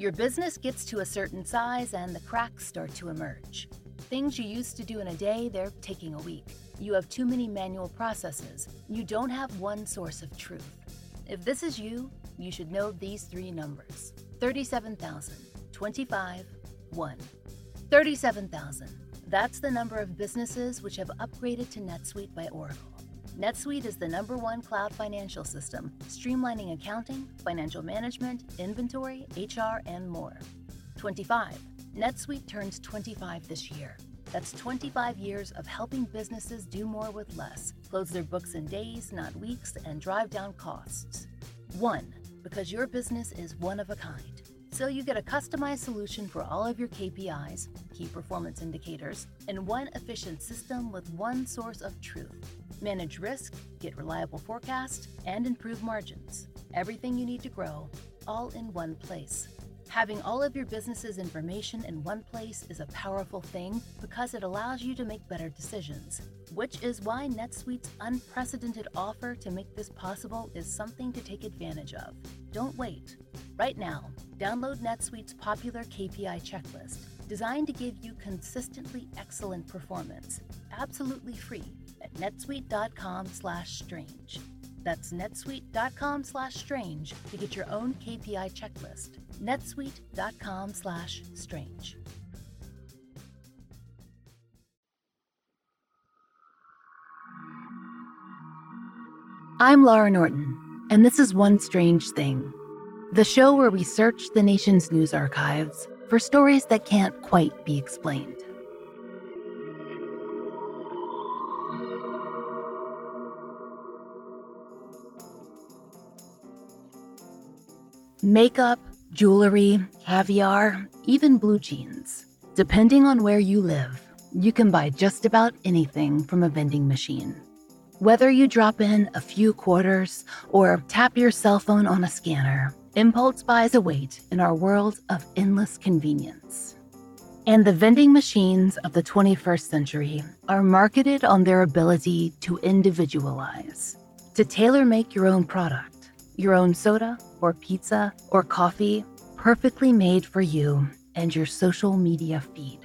Your business gets to a certain size and the cracks start to emerge. Things you used to do in a day, they're taking a week. You have too many manual processes. You don't have one source of truth. If this is you, you should know these three numbers 37,000, 25, 1. 37,000. That's the number of businesses which have upgraded to NetSuite by Oracle. NetSuite is the number one cloud financial system, streamlining accounting, financial management, inventory, HR, and more. 25. NetSuite turns 25 this year. That's 25 years of helping businesses do more with less, close their books in days, not weeks, and drive down costs. 1. Because your business is one of a kind. So you get a customized solution for all of your KPIs, key performance indicators, and one efficient system with one source of truth. Manage risk, get reliable forecast, and improve margins. Everything you need to grow, all in one place. Having all of your business's information in one place is a powerful thing because it allows you to make better decisions, which is why NetSuite's unprecedented offer to make this possible is something to take advantage of. Don't wait. Right now, download NetSuite's popular KPI checklist, designed to give you consistently excellent performance, absolutely free at netsuite.com/strange. That's netsuite.com/strange to get your own KPI checklist netsuite.com slash strange. I'm Laurah Norton, and this is One Strange Thing, the show where we search the nation's news archives for stories that can't quite be explained. Makeup, jewelry, caviar, even blue jeans. Depending on where you live, you can buy just about anything from a vending machine. Whether you drop in a few quarters or tap your cell phone on a scanner, impulse buys await in our world of endless convenience. And the vending machines of the 21st century are marketed on their ability to individualize, to tailor make your own product your own soda or pizza or coffee perfectly made for you and your social media feed.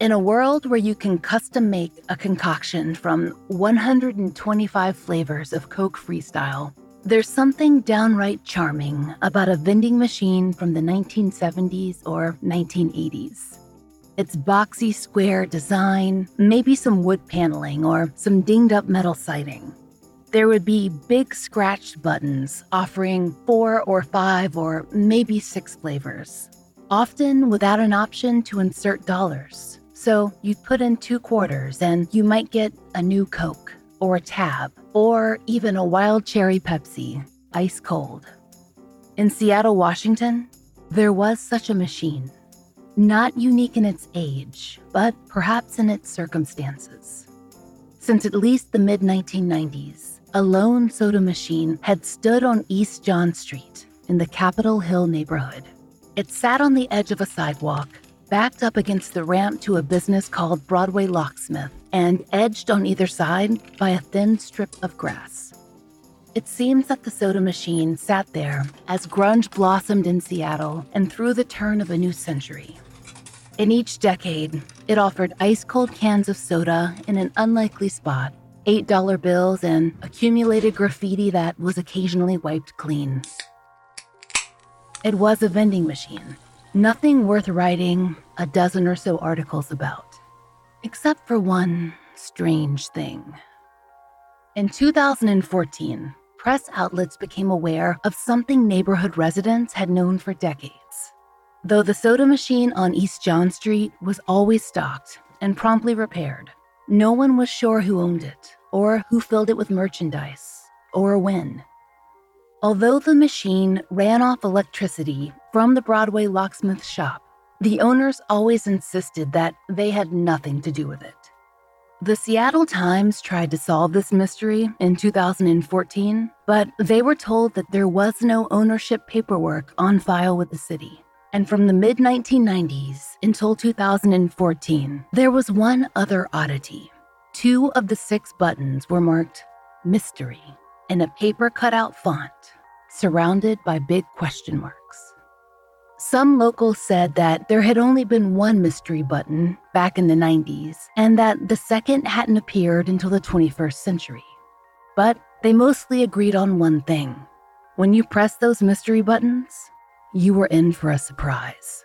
In a world where you can custom make a concoction from 125 flavors of Coke Freestyle, there's something downright charming about a vending machine from the 1970s or 1980s. Its boxy square design, maybe some wood paneling or some dinged up metal siding there would be big scratched buttons offering four or five or maybe six flavors, often without an option to insert dollars. So you'd put in two quarters and you might get a new Coke or a tab or even a wild cherry Pepsi, ice cold. In Seattle, Washington, there was such a machine. Not unique in its age, but perhaps in its circumstances. Since at least the mid 1990s, a lone soda machine had stood on East John Street in the Capitol Hill neighborhood. It sat on the edge of a sidewalk, backed up against the ramp to a business called Broadway Locksmith, and edged on either side by a thin strip of grass. It seems that the soda machine sat there as grunge blossomed in Seattle and through the turn of a new century. In each decade, it offered ice cold cans of soda in an unlikely spot $8 bills, and accumulated graffiti that was occasionally wiped clean. It was a vending machine, nothing worth writing a dozen or so articles about, except for one strange thing. In 2014, press outlets became aware of something neighborhood residents had known for decades. Though the soda machine on East John Street was always stocked and promptly repaired, no one was sure who owned it, or who filled it with merchandise, or when. Although the machine ran off electricity from the Broadway locksmith shop, the owners always insisted that they had nothing to do with it. The Seattle Times tried to solve this mystery in 2014, but they were told that there was no ownership paperwork on file with the city. And from the mid 1990s until 2014, there was one other oddity. Two of the six buttons were marked Mystery in a paper cutout font surrounded by big question marks. Some locals said that there had only been one mystery button back in the 90s, and that the second hadn't appeared until the 21st century. But they mostly agreed on one thing when you press those mystery buttons, you were in for a surprise.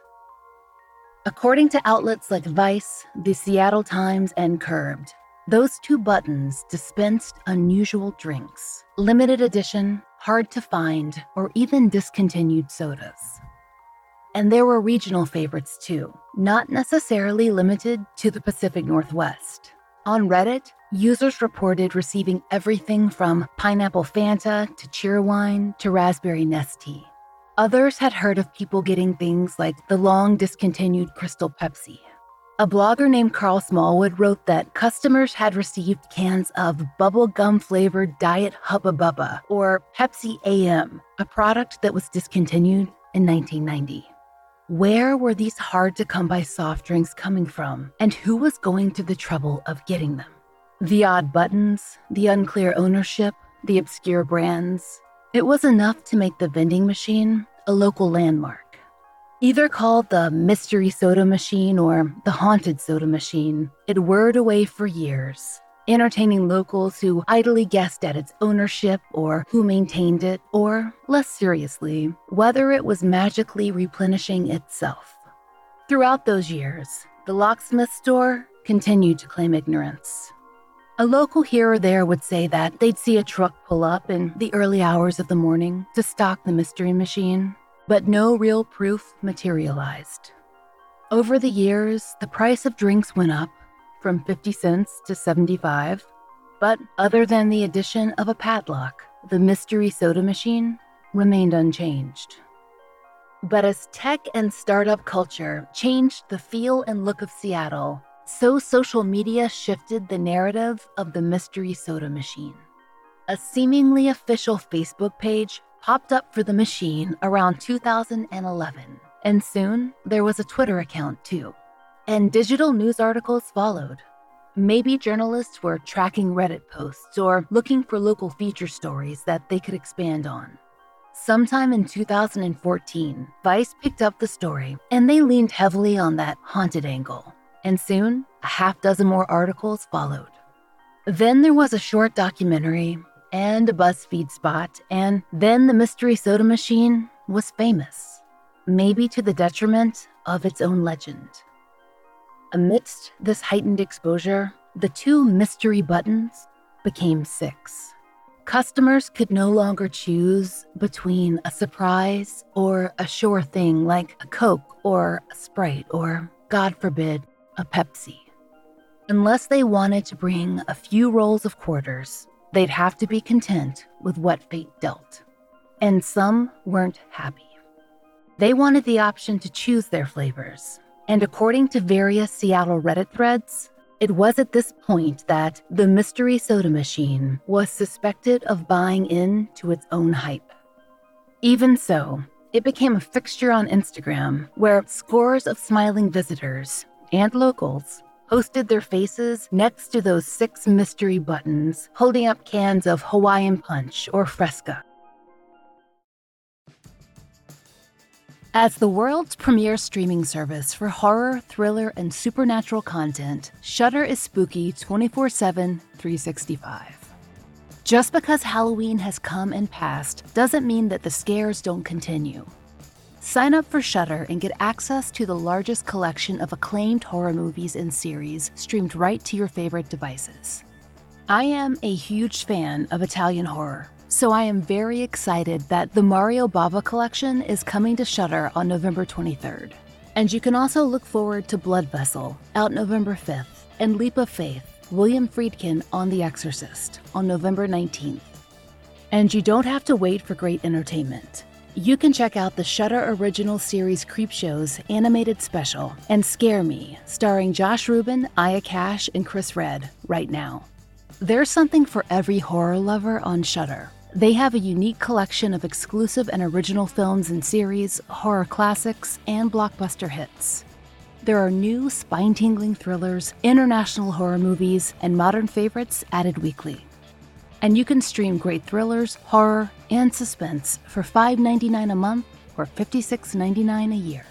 According to outlets like Vice, the Seattle Times, and Curbed, those two buttons dispensed unusual drinks, limited edition, hard to find, or even discontinued sodas. And there were regional favorites too, not necessarily limited to the Pacific Northwest. On Reddit, users reported receiving everything from pineapple Fanta to cheerwine to raspberry Nestea. Others had heard of people getting things like the long discontinued Crystal Pepsi a blogger named Carl Smallwood wrote that customers had received cans of bubblegum flavored Diet Hubba Bubba or Pepsi AM, a product that was discontinued in 1990. Where were these hard to come by soft drinks coming from, and who was going to the trouble of getting them? The odd buttons, the unclear ownership, the obscure brands. It was enough to make the vending machine a local landmark. Either called the Mystery Soda Machine or the Haunted Soda Machine, it whirred away for years, entertaining locals who idly guessed at its ownership or who maintained it, or, less seriously, whether it was magically replenishing itself. Throughout those years, the locksmith store continued to claim ignorance. A local here or there would say that they'd see a truck pull up in the early hours of the morning to stock the mystery machine, but no real proof materialized. Over the years, the price of drinks went up from 50 cents to 75, but other than the addition of a padlock, the mystery soda machine remained unchanged. But as tech and startup culture changed the feel and look of Seattle, so social media shifted the narrative of the mystery soda machine. A seemingly official Facebook page popped up for the machine around 2011, and soon there was a Twitter account too. And digital news articles followed. Maybe journalists were tracking Reddit posts or looking for local feature stories that they could expand on. Sometime in 2014, Vice picked up the story and they leaned heavily on that haunted angle. And soon, a half dozen more articles followed. Then there was a short documentary and a BuzzFeed spot, and then the Mystery Soda Machine was famous, maybe to the detriment of its own legend. Amidst this heightened exposure, the two mystery buttons became six. Customers could no longer choose between a surprise or a sure thing like a Coke or a Sprite or, God forbid, a Pepsi. Unless they wanted to bring a few rolls of quarters, They'd have to be content with what fate dealt. And some weren't happy. They wanted the option to choose their flavors. And according to various Seattle Reddit threads, it was at this point that the mystery soda machine was suspected of buying in to its own hype. Even so, it became a fixture on Instagram where scores of smiling visitors and locals posted their faces next to those six mystery buttons, holding up cans of Hawaiian Punch or Fresca. As the world's premier streaming service for horror, thriller, and supernatural content, Shudder is spooky 24 7, 365. Just because Halloween has come and passed doesn't mean that the scares don't continue. Sign up for Shudder and get access to the largest collection of acclaimed horror movies and series streamed right to your favorite devices. I am a huge fan of Italian horror, so I am very excited that the Mario Bava collection is coming to Shudder on November 23rd. And you can also look forward to Blood Vessel out November 5th and Leap of Faith, William Friedkin on The Exorcist on November 19th. And you don't have to wait for great entertainment. You can check out the Shudder Original Series Creepshows animated special and Scare Me, starring Josh Ruben, Aya Cash, and Chris Redd, right now. There's something for every horror lover on Shudder. They have a unique collection of exclusive and original films and series, horror classics, and blockbuster hits. There are new spine tingling thrillers, international horror movies, and modern favorites added weekly and you can stream great thrillers, horror, and suspense for $5.99 a month or $56.99 a year.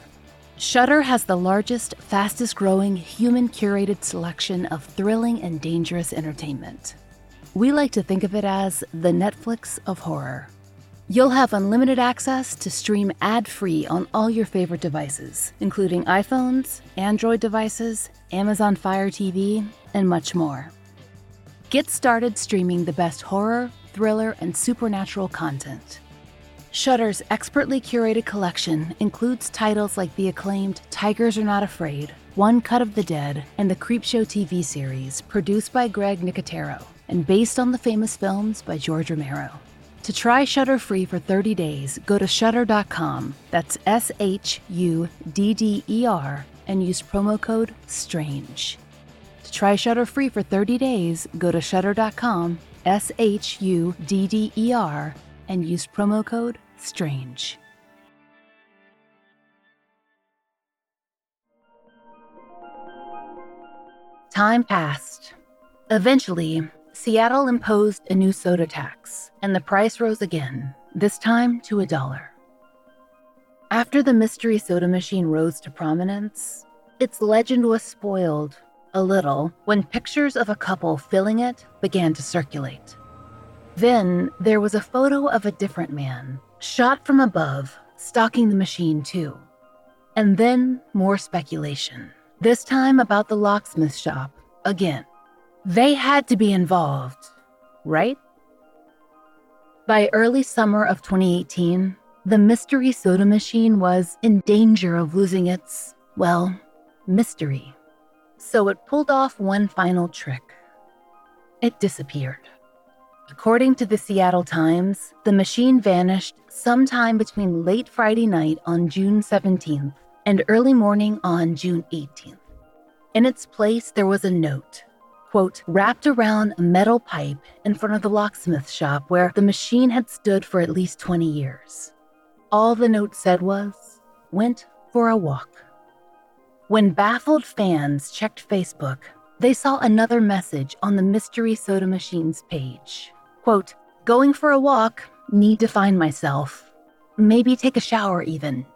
Shudder has the largest, fastest growing, human curated selection of thrilling and dangerous entertainment. We like to think of it as the Netflix of horror. You'll have unlimited access to stream ad free on all your favorite devices, including iPhones, Android devices, Amazon Fire TV, and much more. Get started streaming the best horror, thriller, and supernatural content Shudder's expertly curated collection includes titles like the acclaimed Tigers Are Not Afraid, One Cut of the Dead, and the Creepshow TV series produced by Greg Nicotero and based on the famous films by George Romero. To try Shudder free for 30 days, go to shudder.com. That's S H U D D E R and use promo code STRANGE. To try Shudder free for 30 days, go to shudder.com. S H U D D E R and use promo code STRANGE. Time passed. Eventually, Seattle imposed a new soda tax, and the price rose again, this time to a dollar. After the mystery soda machine rose to prominence, its legend was spoiled a little when pictures of a couple filling it began to circulate. Then there was a photo of a different man, shot from above, stalking the machine too. And then more speculation, this time about the locksmith shop again. They had to be involved, right? By early summer of 2018, the mystery soda machine was in danger of losing its, well, mystery. So it pulled off one final trick. It disappeared. According to the Seattle Times, the machine vanished sometime between late Friday night on June 17th and early morning on June 18th. In its place, there was a note, quote, wrapped around a metal pipe in front of the locksmith shop where the machine had stood for at least 20 years. All the note said was, went for a walk. When baffled fans checked Facebook, they saw another message on the Mystery Soda Machine's page. Quote, going for a walk, need to find myself. Maybe take a shower even.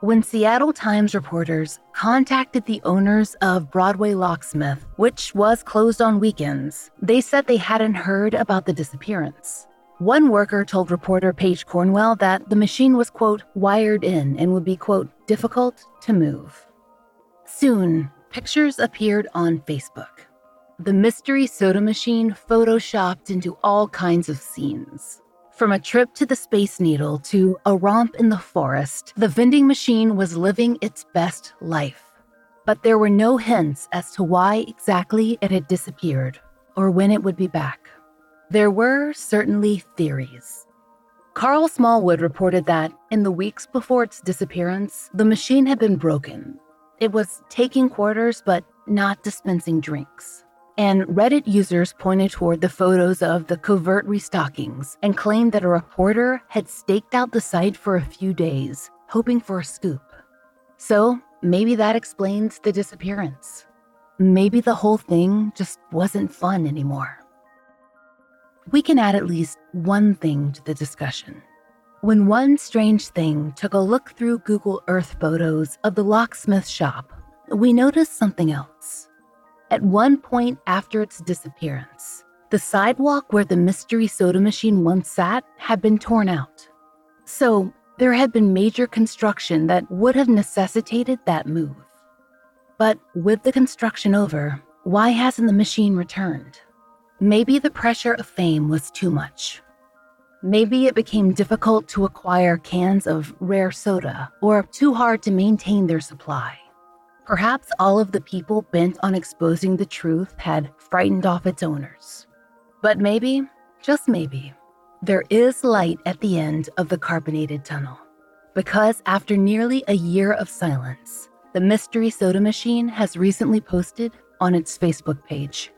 When Seattle Times reporters contacted the owners of Broadway Locksmith, which was closed on weekends, they said they hadn't heard about the disappearance. One worker told reporter Paige Cornwell that the machine was, quote, wired in and would be, quote, difficult to move. Soon, pictures appeared on Facebook the mystery soda machine photoshopped into all kinds of scenes. From a trip to the Space Needle to a romp in the forest, the vending machine was living its best life. But there were no hints as to why exactly it had disappeared or when it would be back. There were certainly theories. Carl Smallwood reported that in the weeks before its disappearance, the machine had been broken. It was taking quarters but not dispensing drinks and Reddit users pointed toward the photos of the covert restockings and claimed that a reporter had staked out the site for a few days, hoping for a scoop. So maybe that explains the disappearance. Maybe the whole thing just wasn't fun anymore. We can add at least one thing to the discussion. When one strange thing took a look through Google Earth photos of the locksmith shop, we noticed something else. At one point after its disappearance, the sidewalk where the mystery soda machine once sat had been torn out. So there had been major construction that would have necessitated that move. But with the construction over, why hasn't the machine returned? Maybe the pressure of fame was too much. Maybe it became difficult to acquire cans of rare soda or too hard to maintain their supply. Perhaps all of the people bent on exposing the truth had frightened off its owners. But maybe, just maybe, there is light at the end of the carbonated tunnel. Because after nearly a year of silence, the Mystery Soda Machine has recently posted on its Facebook page.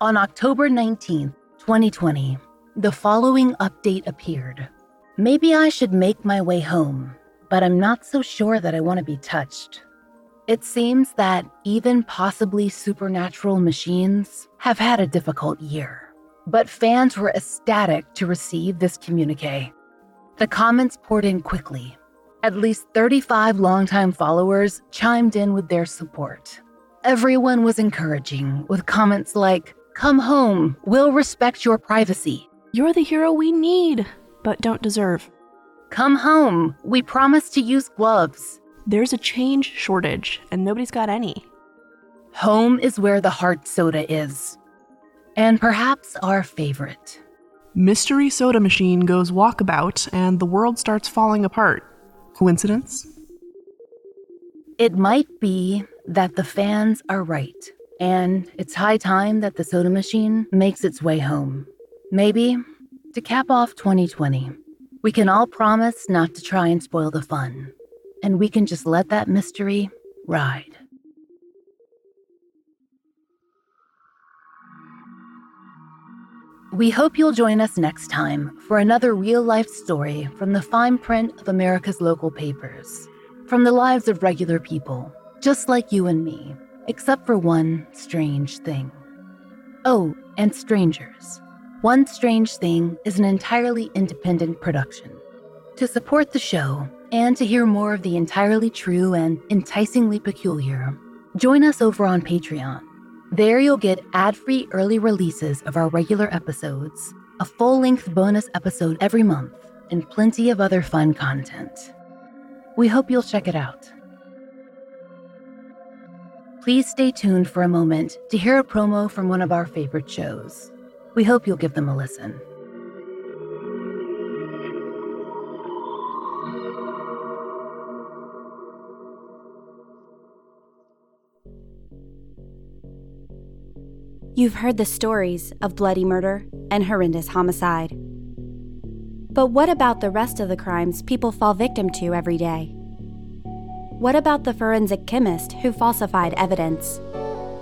On October 19th, 2020, the following update appeared Maybe I should make my way home, but I'm not so sure that I want to be touched. It seems that even possibly supernatural machines have had a difficult year. But fans were ecstatic to receive this communique. The comments poured in quickly. At least 35 longtime followers chimed in with their support. Everyone was encouraging, with comments like, Come home, we'll respect your privacy. You're the hero we need, but don't deserve. Come home, we promise to use gloves. There's a change shortage, and nobody's got any. Home is where the hard soda is. And perhaps our favorite. Mystery Soda Machine goes walkabout, and the world starts falling apart. Coincidence? It might be that the fans are right, and it's high time that the soda machine makes its way home. Maybe, to cap off 2020, we can all promise not to try and spoil the fun, and we can just let that mystery ride. We hope you'll join us next time for another real life story from the fine print of America's local papers, from the lives of regular people, just like you and me, except for one strange thing. Oh, and strangers. One Strange Thing is an entirely independent production. To support the show and to hear more of the entirely true and enticingly peculiar, join us over on Patreon there you'll get ad free early releases of our regular episodes, a full length bonus episode every month, and plenty of other fun content. We hope you'll check it out. Please stay tuned for a moment to hear a promo from one of our favorite shows. We hope you'll give them a listen. You've heard the stories of bloody murder and horrendous homicide. But what about the rest of the crimes people fall victim to every day? What about the forensic chemist who falsified evidence?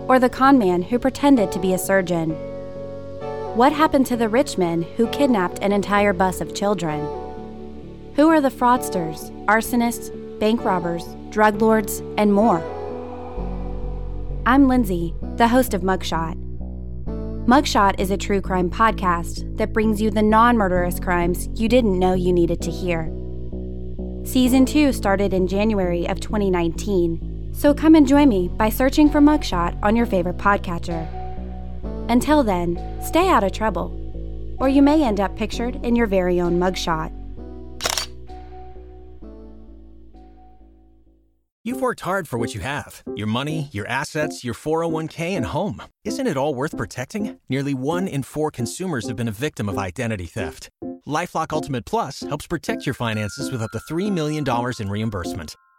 Or the conman who pretended to be a surgeon? What happened to the rich men who kidnapped an entire bus of children? Who are the fraudsters, arsonists, bank robbers, drug lords, and more? I'm Lindsay, the host of Mugshot. Mugshot is a true crime podcast that brings you the non murderous crimes you didn't know you needed to hear. Season 2 started in January of 2019, so come and join me by searching for Mugshot on your favorite podcatcher. Until then, stay out of trouble, or you may end up pictured in your very own mugshot. You've worked hard for what you have your money, your assets, your 401k, and home. Isn't it all worth protecting? Nearly one in four consumers have been a victim of identity theft. Lifelock Ultimate Plus helps protect your finances with up to $3 million in reimbursement.